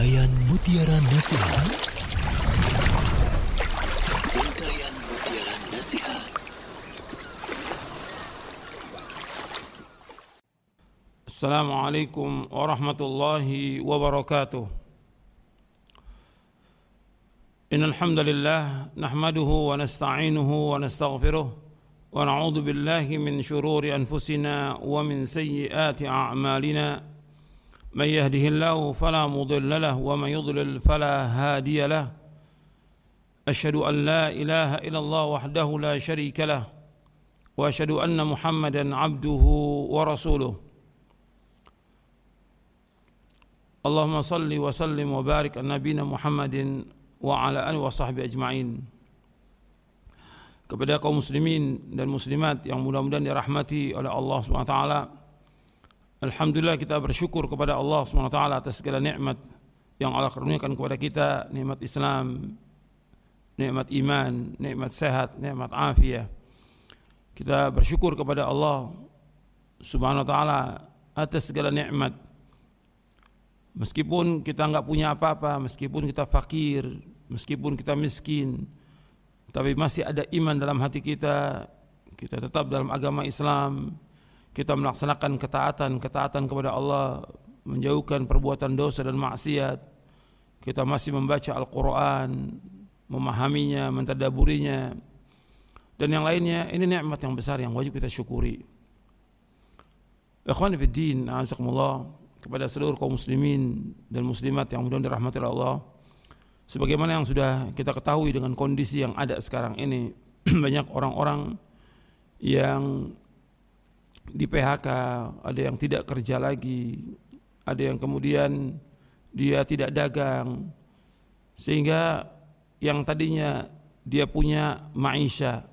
Untayan Mutiara Nasihat Untayan Mutiara Nasihat Assalamualaikum warahmatullahi wabarakatuh إن الحمد لله نحمده ونستعينه ونستغفره ونعوذ بالله من شرور أنفسنا ومن سيئات أعمالنا من يهده الله فلا مضل له ومن يضلل فلا هادي له أشهد أن لا إله إلا الله وحده لا شريك له وأشهد أن محمدا عبده ورسوله اللهم صل وسلم وبارك على نبينا محمد وعلى آله وصحبه أجمعين kepada kaum muslimin dan muslimat yang mudah-mudahan dirahmati oleh Allah Subhanahu wa taala Alhamdulillah kita bersyukur kepada Allah SWT atas segala nikmat yang Allah karuniakan kepada kita, nikmat Islam, nikmat iman, nikmat sehat, nikmat afiah. Kita bersyukur kepada Allah Subhanahu wa taala atas segala nikmat. Meskipun kita nggak punya apa-apa, meskipun kita fakir, meskipun kita miskin, tapi masih ada iman dalam hati kita, kita tetap dalam agama Islam, kita melaksanakan ketaatan ketaatan kepada Allah menjauhkan perbuatan dosa dan maksiat. Kita masih membaca Al-Quran memahaminya mentadaburinya. Dan yang lainnya ini nikmat yang besar yang wajib kita syukuri. Ikhwan Fiddin Azakumullah kepada seluruh kaum muslimin dan muslimat yang mudah dirahmati Allah sebagaimana yang sudah kita ketahui dengan kondisi yang ada sekarang ini banyak orang-orang yang di PHK, ada yang tidak kerja lagi, ada yang kemudian dia tidak dagang, sehingga yang tadinya dia punya maisha,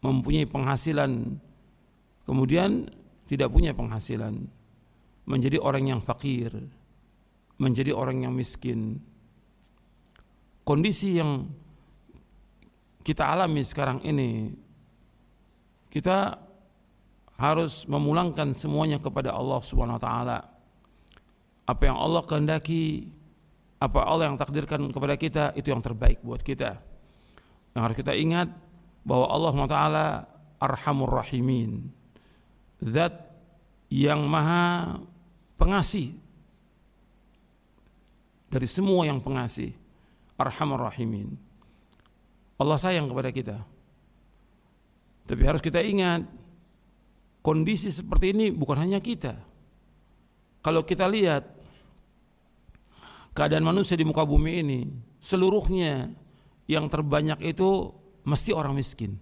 mempunyai penghasilan, kemudian tidak punya penghasilan, menjadi orang yang fakir, menjadi orang yang miskin. Kondisi yang kita alami sekarang ini, kita harus memulangkan semuanya kepada Allah Subhanahu wa taala. Apa yang Allah kehendaki, apa Allah yang takdirkan kepada kita itu yang terbaik buat kita. Yang harus kita ingat bahwa Allah Subhanahu wa taala Arhamur Rahimin. Zat yang maha pengasih dari semua yang pengasih. Arhamur Rahimin. Allah sayang kepada kita. Tapi harus kita ingat kondisi seperti ini bukan hanya kita. Kalau kita lihat keadaan manusia di muka bumi ini, seluruhnya yang terbanyak itu mesti orang miskin.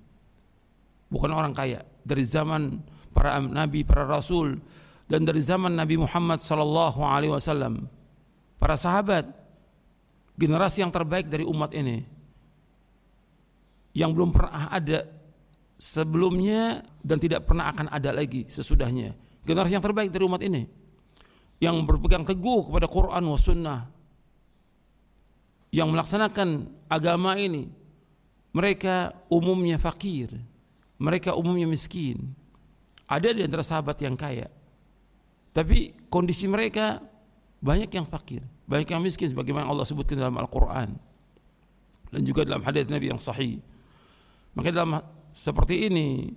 Bukan orang kaya. Dari zaman para nabi, para rasul dan dari zaman Nabi Muhammad sallallahu alaihi wasallam, para sahabat generasi yang terbaik dari umat ini yang belum pernah ada sebelumnya dan tidak pernah akan ada lagi sesudahnya. Generasi yang terbaik dari umat ini. Yang berpegang teguh kepada Quran wa sunnah. Yang melaksanakan agama ini. Mereka umumnya fakir. Mereka umumnya miskin. Ada di antara sahabat yang kaya. Tapi kondisi mereka banyak yang fakir. Banyak yang miskin sebagaimana Allah sebutkan dalam Al-Quran. Dan juga dalam hadis Nabi yang sahih. Maka dalam seperti ini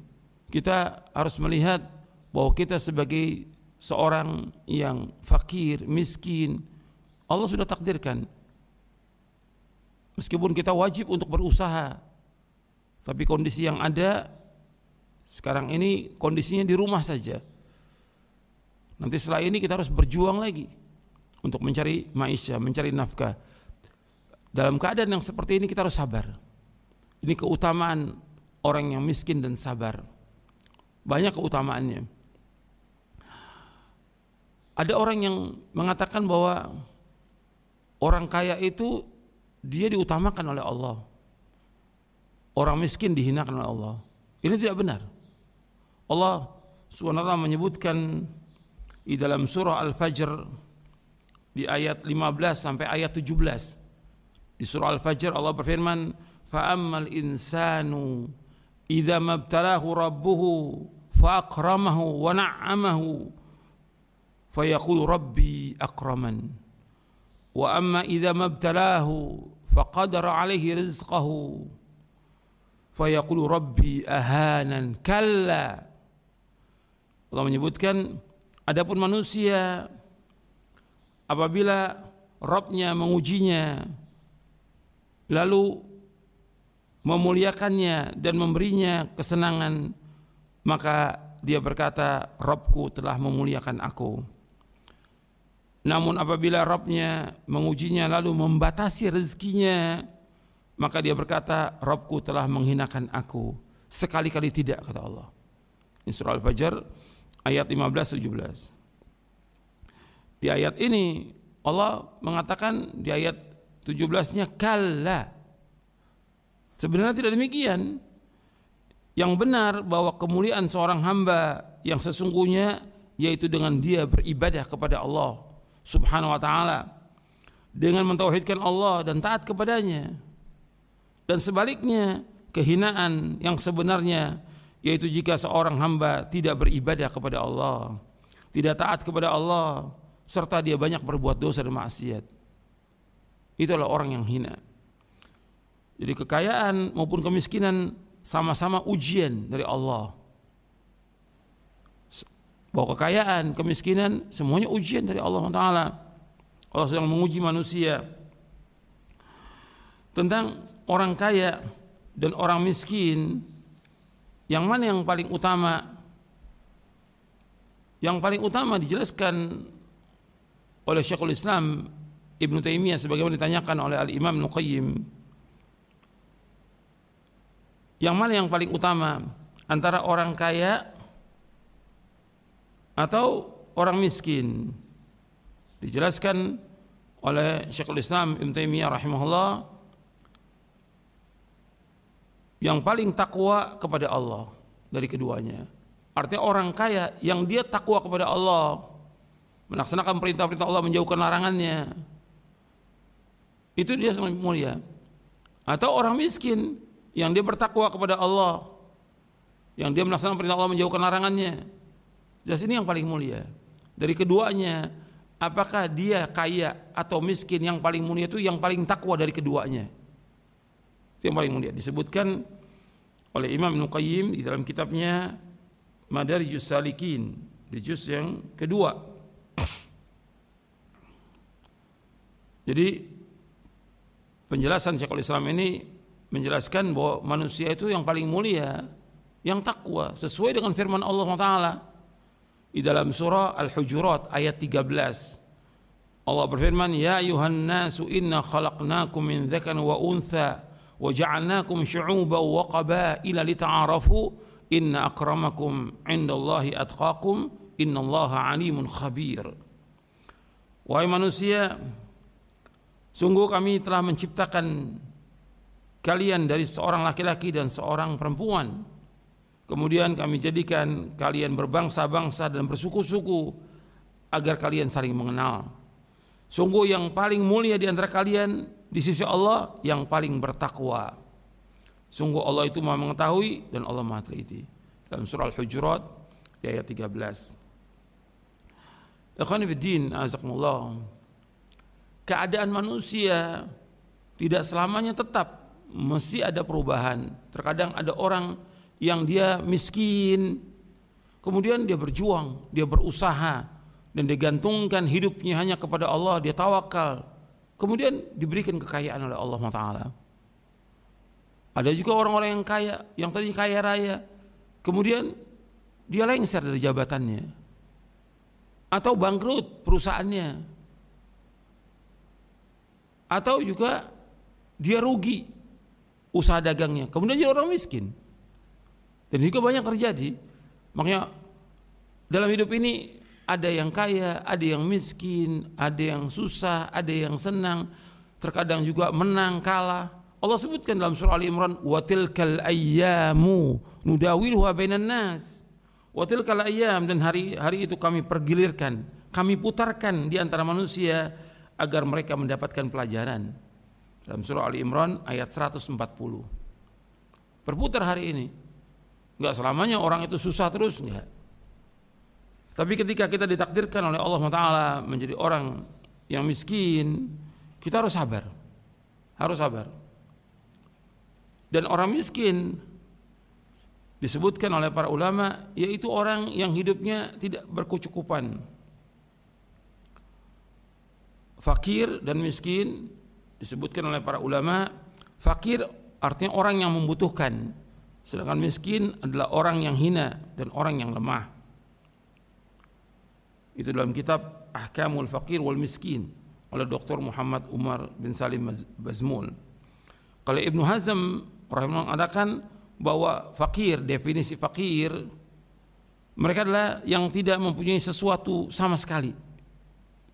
kita harus melihat bahwa kita sebagai seorang yang fakir, miskin, Allah sudah takdirkan. Meskipun kita wajib untuk berusaha, tapi kondisi yang ada sekarang ini kondisinya di rumah saja. Nanti setelah ini kita harus berjuang lagi untuk mencari maisha, mencari nafkah. Dalam keadaan yang seperti ini kita harus sabar. Ini keutamaan orang yang miskin dan sabar. Banyak keutamaannya. Ada orang yang mengatakan bahwa orang kaya itu dia diutamakan oleh Allah. Orang miskin dihinakan oleh Allah. Ini tidak benar. Allah SWT menyebutkan di dalam surah Al-Fajr di ayat 15 sampai ayat 17. Di surah Al-Fajr Allah berfirman, "Fa'ammal insanu idza mabtalahu rabbuhu fa akramahu wa na'amahu fayaqulu rabbi akraman Wa amma idza mabtalahu faqadara alaihi rizqahu fayaqulu rabbi ahanan kalla Allah menyebutkan adapun manusia apabila Robnya mengujinya lalu memuliakannya dan memberinya kesenangan maka dia berkata Robku telah memuliakan aku. Namun apabila Robnya mengujinya lalu membatasi rezekinya maka dia berkata Robku telah menghinakan aku. Sekali-kali tidak kata Allah. Ini surah Al-Fajr ayat 15 17 di ayat ini Allah mengatakan di ayat 17-nya kalla. Sebenarnya tidak demikian. Yang benar bahwa kemuliaan seorang hamba yang sesungguhnya yaitu dengan dia beribadah kepada Allah Subhanahu wa taala dengan mentauhidkan Allah dan taat kepadanya. Dan sebaliknya, kehinaan yang sebenarnya yaitu jika seorang hamba tidak beribadah kepada Allah, tidak taat kepada Allah, serta dia banyak berbuat dosa dan maksiat. Itulah orang yang hina. Jadi kekayaan maupun kemiskinan sama-sama ujian dari Allah. Bahwa kekayaan, kemiskinan semuanya ujian dari Allah Taala. Allah sedang menguji manusia tentang orang kaya dan orang miskin yang mana yang paling utama yang paling utama dijelaskan oleh Syekhul Islam Ibn Taimiyah sebagaimana ditanyakan oleh Al Imam Nuqayyim yang mana yang paling utama? Antara orang kaya atau orang miskin? Dijelaskan oleh Syekhul Islam Ibn Taimiyah rahimahullah. Yang paling takwa kepada Allah dari keduanya. Artinya orang kaya yang dia takwa kepada Allah melaksanakan perintah-perintah Allah menjauhkan larangannya itu dia sangat mulia. Atau orang miskin yang dia bertakwa kepada Allah. Yang dia melaksanakan perintah Allah menjauhkan larangannya. Jelas ini yang paling mulia. Dari keduanya apakah dia kaya atau miskin yang paling mulia itu yang paling takwa dari keduanya? Itu yang paling mulia. Disebutkan oleh Imam Nuqayyim di dalam kitabnya Madarijus Salikin di juz yang kedua. Jadi penjelasan Syekhul Islam ini menjelaskan bahwa manusia itu yang paling mulia yang takwa sesuai dengan firman Allah Taala. Di dalam surah Al-Hujurat ayat 13 Allah berfirman ya ayuhan nasu inna khalaqnakum min dzakarin wa untha wa ja'alnakum syu'uban wa qabaila lita'arafu. Inna akramakum 'indallahi atqakum. Innallaha 'alimun khabir. Wahai manusia Sungguh kami telah menciptakan kalian dari seorang laki-laki dan seorang perempuan. Kemudian kami jadikan kalian berbangsa-bangsa dan bersuku-suku agar kalian saling mengenal. Sungguh yang paling mulia di antara kalian di sisi Allah yang paling bertakwa. Sungguh Allah itu Maha mengetahui dan Allah Maha teliti. Dalam surah Al-Hujurat ayat 13. Ikhwan azakumullah keadaan manusia tidak selamanya tetap mesti ada perubahan. Terkadang ada orang yang dia miskin kemudian dia berjuang dia berusaha dan digantungkan hidupnya hanya kepada Allah dia tawakal. Kemudian diberikan kekayaan oleh Allah Taala. Ada juga orang-orang yang kaya yang tadi kaya raya kemudian dia lengser dari jabatannya. Atau bangkrut perusahaannya. Atau juga dia rugi usaha dagangnya. Kemudian jadi orang miskin. Dan juga banyak terjadi. Makanya dalam hidup ini ada yang kaya ada yang miskin ada yang susah ada yang senang terkadang juga menang kalah. Allah sebutkan dalam surah Ali Imran watilkal ayyamu nudawiluha bainan nas. Watilkal ayyam dan hari hari itu kami pergilirkan kami putarkan di antara manusia agar mereka mendapatkan pelajaran. Dalam surah Ali Imran ayat 140. Berputar hari ini. Enggak selamanya orang itu susah terus, enggak. Tapi ketika kita ditakdirkan oleh Allah Taala menjadi orang yang miskin, kita harus sabar. Harus sabar. Dan orang miskin disebutkan oleh para ulama yaitu orang yang hidupnya tidak berkecukupan. Fakir dan miskin disebutkan oleh para ulama, fakir artinya orang yang membutuhkan, sedangkan miskin adalah orang yang hina dan orang yang lemah. Itu dalam kitab Ahkamul Fakir wal Miskin oleh Dr. Muhammad Umar bin Salim Bazmul. Kalau Ibnu Hazm rahimahullah mengatakan bahwa fakir, definisi fakir mereka adalah yang tidak mempunyai sesuatu sama sekali.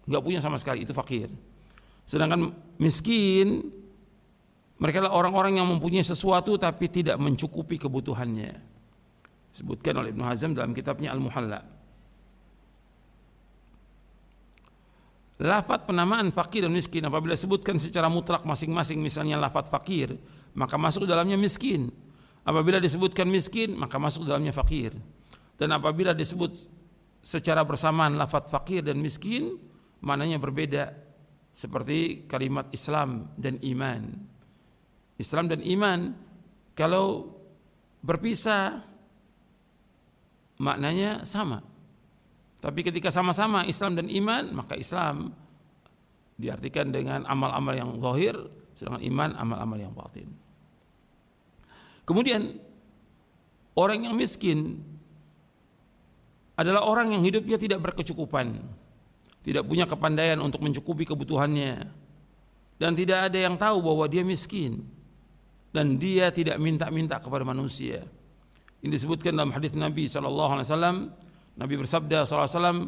Enggak punya sama sekali, itu fakir. Sedangkan miskin mereka adalah orang-orang yang mempunyai sesuatu tapi tidak mencukupi kebutuhannya. Sebutkan oleh Ibnu Hazm dalam kitabnya Al-Muhalla. Lafat penamaan fakir dan miskin apabila disebutkan secara mutlak masing-masing misalnya lafat fakir maka masuk dalamnya miskin. Apabila disebutkan miskin maka masuk dalamnya fakir. Dan apabila disebut secara bersamaan lafat fakir dan miskin maknanya berbeda seperti kalimat Islam dan iman. Islam dan iman kalau berpisah maknanya sama. Tapi ketika sama-sama Islam dan iman, maka Islam diartikan dengan amal-amal yang zahir, sedangkan iman amal-amal yang batin. Kemudian orang yang miskin adalah orang yang hidupnya tidak berkecukupan, tidak punya kepandaian untuk mencukupi kebutuhannya, dan tidak ada yang tahu bahwa dia miskin, dan dia tidak minta-minta kepada manusia. Ini disebutkan dalam hadis Nabi Shallallahu Alaihi Wasallam Nabi bersabda sallallahu alaihi wasallam,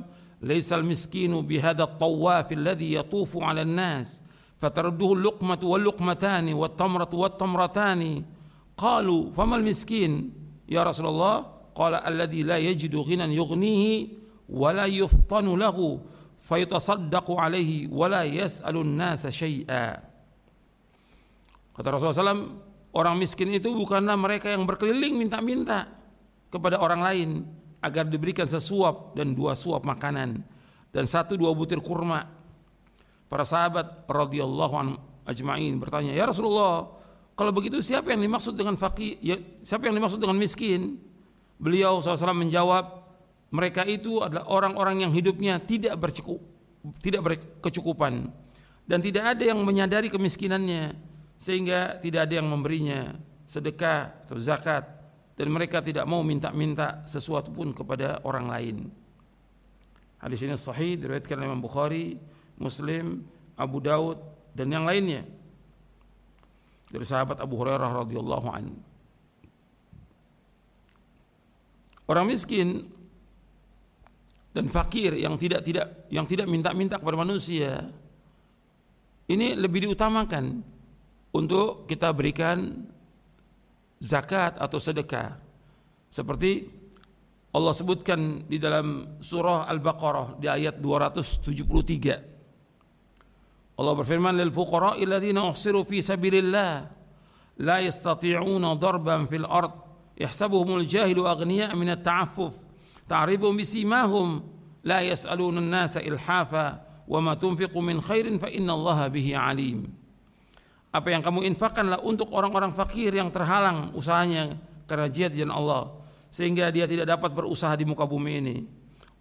"Laisal miskinu bihadha at-tawaf alladhi yatufu 'ala an-nas, fatarudduhu al-luqmatu wal-luqmatani wat-tamratu wat-tamratani." Qalu, "Famal miskin?" Ya Rasulullah, qala alladhi la yajidu ghinan yughnihi wa la yuftanu lahu fayatasaddaqu alaihi wa la yas'alu an-nasa syai'a. Kata Rasulullah SAW, orang miskin itu bukanlah mereka yang berkeliling minta-minta kepada orang lain, agar diberikan sesuap dan dua suap makanan dan satu dua butir kurma. Para sahabat radhiyallahu anhu ajma'in bertanya, "Ya Rasulullah, kalau begitu siapa yang dimaksud dengan fakir? Ya, siapa yang dimaksud dengan miskin?" Beliau SAW menjawab, mereka itu adalah orang-orang yang hidupnya tidak bercukup, tidak berkecukupan dan tidak ada yang menyadari kemiskinannya sehingga tidak ada yang memberinya sedekah atau zakat dan mereka tidak mau minta-minta sesuatu pun kepada orang lain. Hadis ini sahih diriwayatkan oleh Imam Bukhari, Muslim, Abu Daud dan yang lainnya dari sahabat Abu Hurairah radhiyallahu an. Orang miskin dan fakir yang tidak tidak yang tidak minta-minta kepada manusia ini lebih diutamakan untuk kita berikan zakat atau sedekah. Seperti Allah sebutkan di dalam surah Al-Baqarah di ayat 273. Allah berfirman lil fuqara alladziina uhsiru fi sabilillah la yastati'una darban fil ard yahsabuhumul jahilu aghniya min at-ta'affuf ta'rifuhum bisimahum la yas'aluna an-nasa ilhafa wa ma tunfiqu min khairin fa inna Allah bihi alim. Apa yang kamu infakkanlah untuk orang-orang fakir yang terhalang usahanya karena jihad jalan Allah sehingga dia tidak dapat berusaha di muka bumi ini.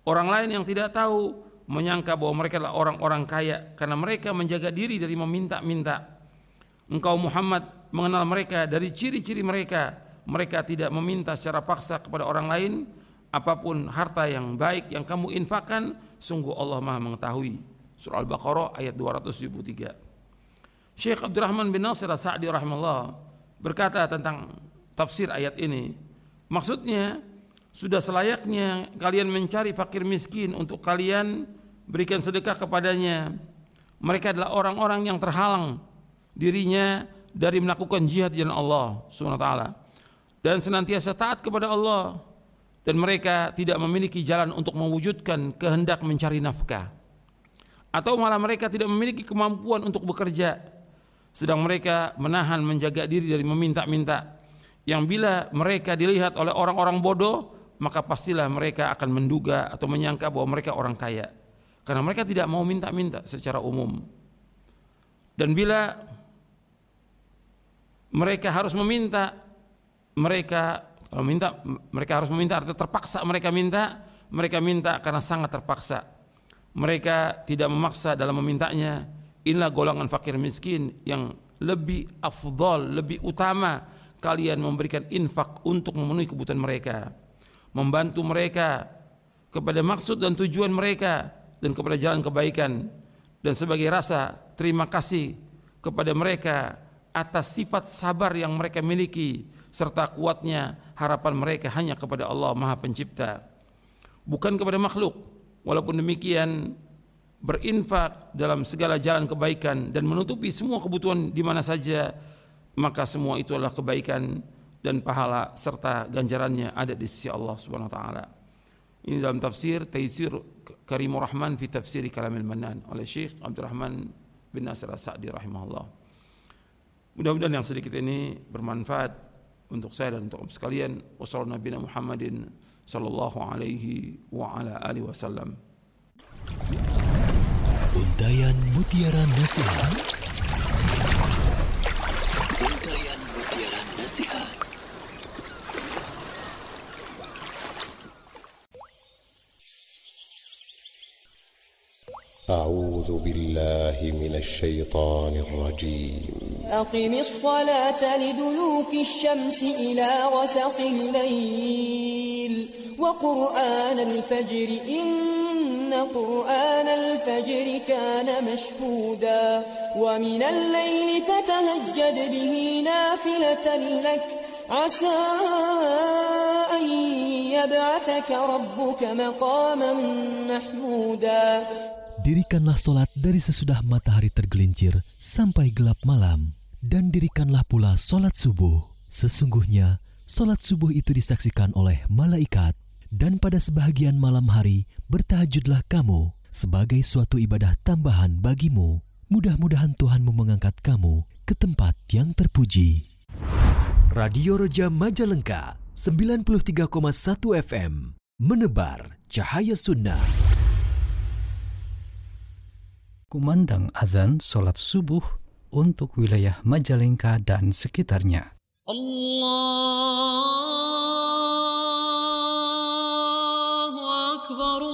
Orang lain yang tidak tahu menyangka bahwa mereka adalah orang-orang kaya karena mereka menjaga diri dari meminta-minta. Engkau Muhammad mengenal mereka dari ciri-ciri mereka. Mereka tidak meminta secara paksa kepada orang lain apa pun harta yang baik yang kamu infakkan sungguh Allah Maha mengetahui. Surah Al-Baqarah ayat 273. Syekh Abdurrahman bin Nasir As-Sa'di rahimahullah berkata tentang tafsir ayat ini. Maksudnya sudah selayaknya kalian mencari fakir miskin untuk kalian berikan sedekah kepadanya. Mereka adalah orang-orang yang terhalang dirinya dari melakukan jihad jalan Allah Subhanahu dan senantiasa taat kepada Allah dan mereka tidak memiliki jalan untuk mewujudkan kehendak mencari nafkah. Atau malah mereka tidak memiliki kemampuan untuk bekerja. Sedang mereka menahan menjaga diri dari meminta-minta. Yang bila mereka dilihat oleh orang-orang bodoh maka pastilah mereka akan menduga atau menyangka bahwa mereka orang kaya. Karena mereka tidak mau minta-minta secara umum. Dan bila mereka harus meminta, mereka kalau minta mereka harus meminta artinya terpaksa mereka minta, mereka minta karena sangat terpaksa. Mereka tidak memaksa dalam memintanya. Inilah golongan fakir miskin yang lebih afdol, lebih utama kalian memberikan infak untuk memenuhi kebutuhan mereka, membantu mereka kepada maksud dan tujuan mereka dan kepada jalan kebaikan dan sebagai rasa terima kasih kepada mereka atas sifat sabar yang mereka miliki serta kuatnya harapan mereka hanya kepada Allah Maha Pencipta bukan kepada makhluk walaupun demikian berinfak dalam segala jalan kebaikan dan menutupi semua kebutuhan di mana saja maka semua itu adalah kebaikan dan pahala serta ganjarannya ada di sisi Allah Subhanahu wa taala. Ini dalam tafsir Taisir Karimur Rahman fi tafsir Kalamil Manan oleh Syekh Abdul Rahman bin Nasir As-Sa'di rahimahullah. Mudah-mudahan yang sedikit ini bermanfaat untuk saya dan untuk sekalian. Wassalamualaikum Nabi Muhammadin sallallahu alaihi wa ala alihi wasallam. Untayan Mutiara Nasihat Untayan Mutiara Nasihat أعوذ بالله من الشيطان الرجيم. أقم الصلاة لدلوك الشمس إلى غسق الليل وقرآن الفجر إن قرآن الفجر كان مشهودا. ومن الليل فتهجد به نافلة لك عسى أن يبعثك ربك مقاما محمودا. Dirikanlah solat dari sesudah matahari tergelincir sampai gelap malam, dan dirikanlah pula solat subuh. Sesungguhnya, solat subuh itu disaksikan oleh malaikat, dan pada sebahagian malam hari bertahajudlah kamu sebagai suatu ibadah tambahan bagimu. Mudah-mudahan Tuhanmu mengangkat kamu ke tempat yang terpuji. Radio Reja Majalengka 93,1 FM menebar cahaya sunnah kumandang azan sholat subuh untuk wilayah Majalengka dan sekitarnya. Allahu Akbar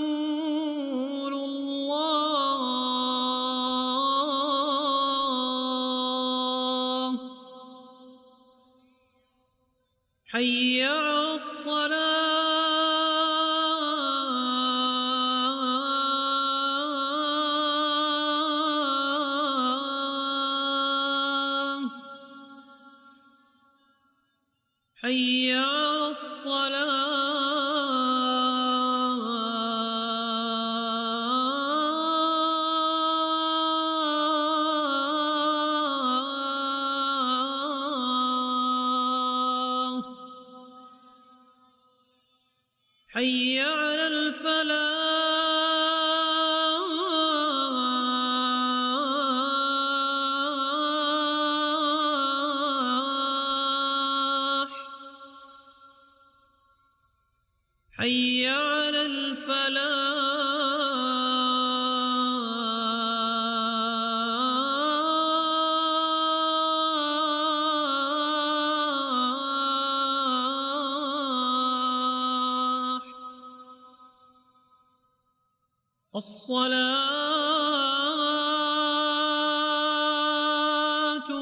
الصلاة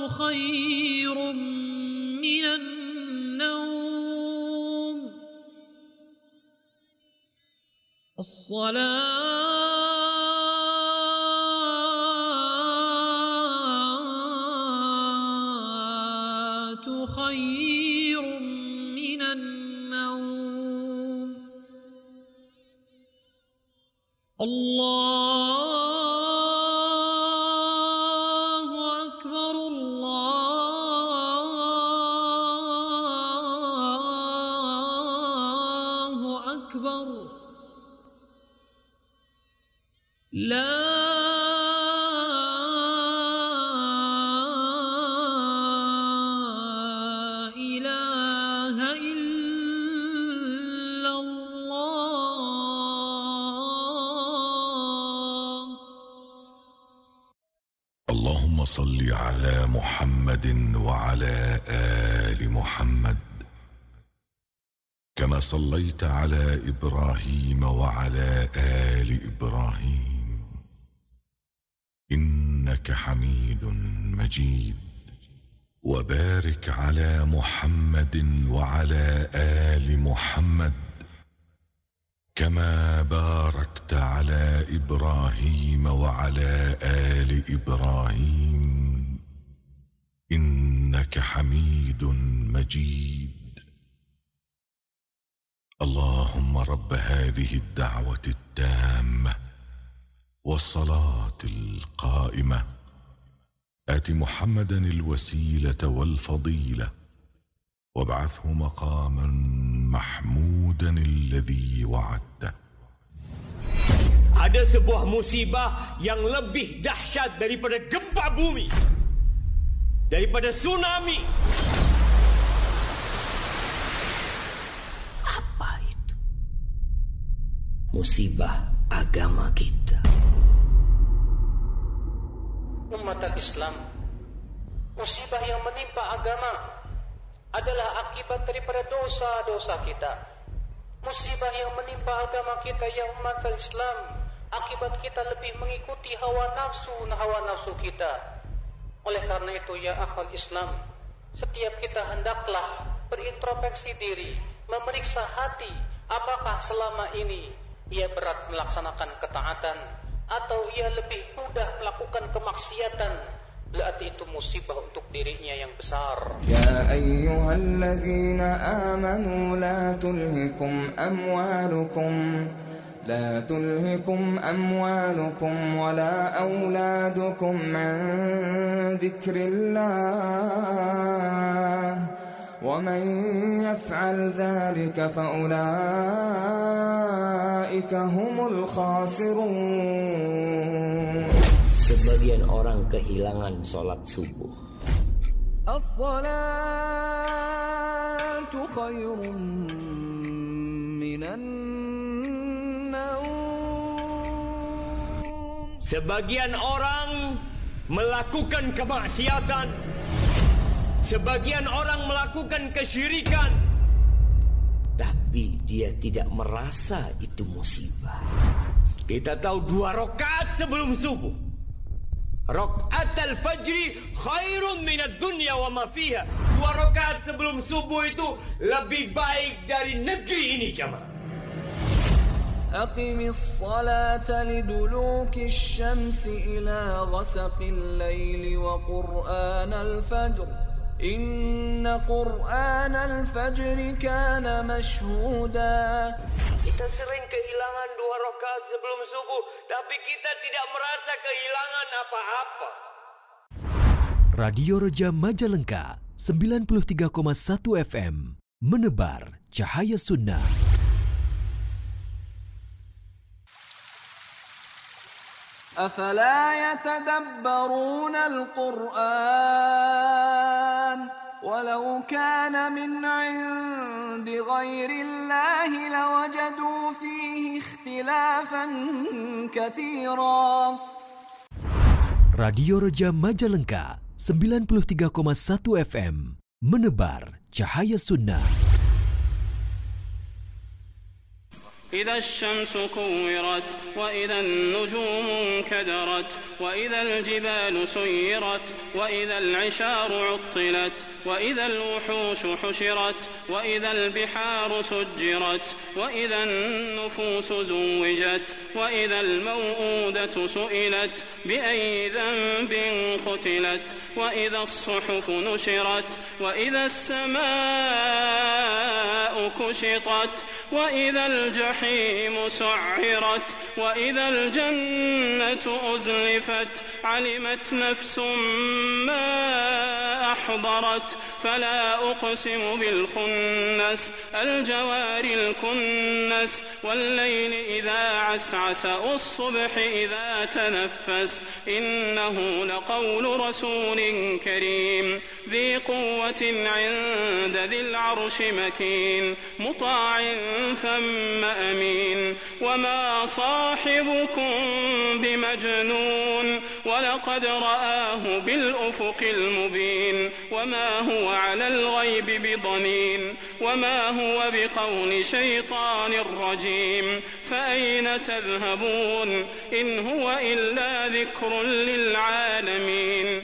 خير من النوم. الصلاة لا إله إلا الله. اللهم صل على محمد وعلى آل محمد. كما صليت على إبراهيم وعلى آل إبراهيم. حميد مجيد. وبارك على محمد وعلى آل محمد كما باركت على إبراهيم وعلى آل إبراهيم. إنك حميد مجيد. اللهم رب هذه الدعوة التامة والصلاة القائمة ات محمدا الوسيله والفضيله وابعثه مقاما محمودا الذي وعدته Ada sebuah musibah yang lebih dahsyat daripada gempa bumi. Daripada tsunami. Apa itu? Musibah agama kita. Umat Islam. Musibah yang menimpa agama adalah akibat daripada dosa-dosa kita. Musibah yang menimpa agama kita yang umat Islam akibat kita lebih mengikuti hawa nafsu hawa nafsu kita. Oleh karena itu ya akhwal Islam setiap kita hendaklah berintrospeksi diri memeriksa hati apakah selama ini ia berat melaksanakan ketaatan atau ia lebih mudah melakukan kemaksiatan berarti itu musibah untuk dirinya yang besar يا أيها الذين آمنوا لا تلهكم أموالكم لا تلهكم أموالكم ولا أولادكم عن ذكر الله ومن يفعل ذلك فأولئك هم الخاسرون Sebagian orang kehilangan sholat subuh. الصلاة خير من النوم Sebagian orang melakukan kemaksiatan. Sebagian orang melakukan kesyirikan. Tapi dia tidak merasa itu musibah. Kita tahu dua rakaat sebelum subuh. Rakaat al-fajri khairun minad dunya wa ma fiha. Dua rakaat sebelum subuh itu lebih baik dari negeri ini jamaah. أقم الصلاة لدلوك الشمس إلى غسق الليل وقرآن الفجر Inna Qur'an al-fajr kana mashhuda. Kita sering kehilangan dua rakaat sebelum subuh, tapi kita tidak merasa kehilangan apa-apa. Radio Reja Majalengka 93,1 FM menebar cahaya sunnah. أفلا يتدبرون القرآن ولو كان من عند غير الله لوجدوا فيه اختلافا كثيرا Radio Reja Majalengka 93,1 FM menebar cahaya sunnah. إذا الشمس كورت وإذا النجوم انكدرت وإذا الجبال سيرت وإذا العشار عطلت وإذا الوحوش حشرت وإذا البحار سجرت وإذا النفوس زوجت وإذا الموءودة سئلت بأي ذنب قتلت وإذا الصحف نشرت وإذا السماء كشطت وإذا الجحيم سعرت وإذا الجنة أزلفت علمت نفس ما أحضرت. فلا أقسم بالخنس الجوار الكنس والليل إذا عسعس والصبح إذا تنفس. إنه لقول رسول كريم. ذي قوة عند ذي العرش مكين مطاع ثم أمين. وما صاحبكم بمجنون ولقد رآه بالأفق المبين. وما هو على الغيب بضنين وما هو بقول شيطان رجيم. فأين تذهبون؟ إن هو إلا ذكر للعالمين.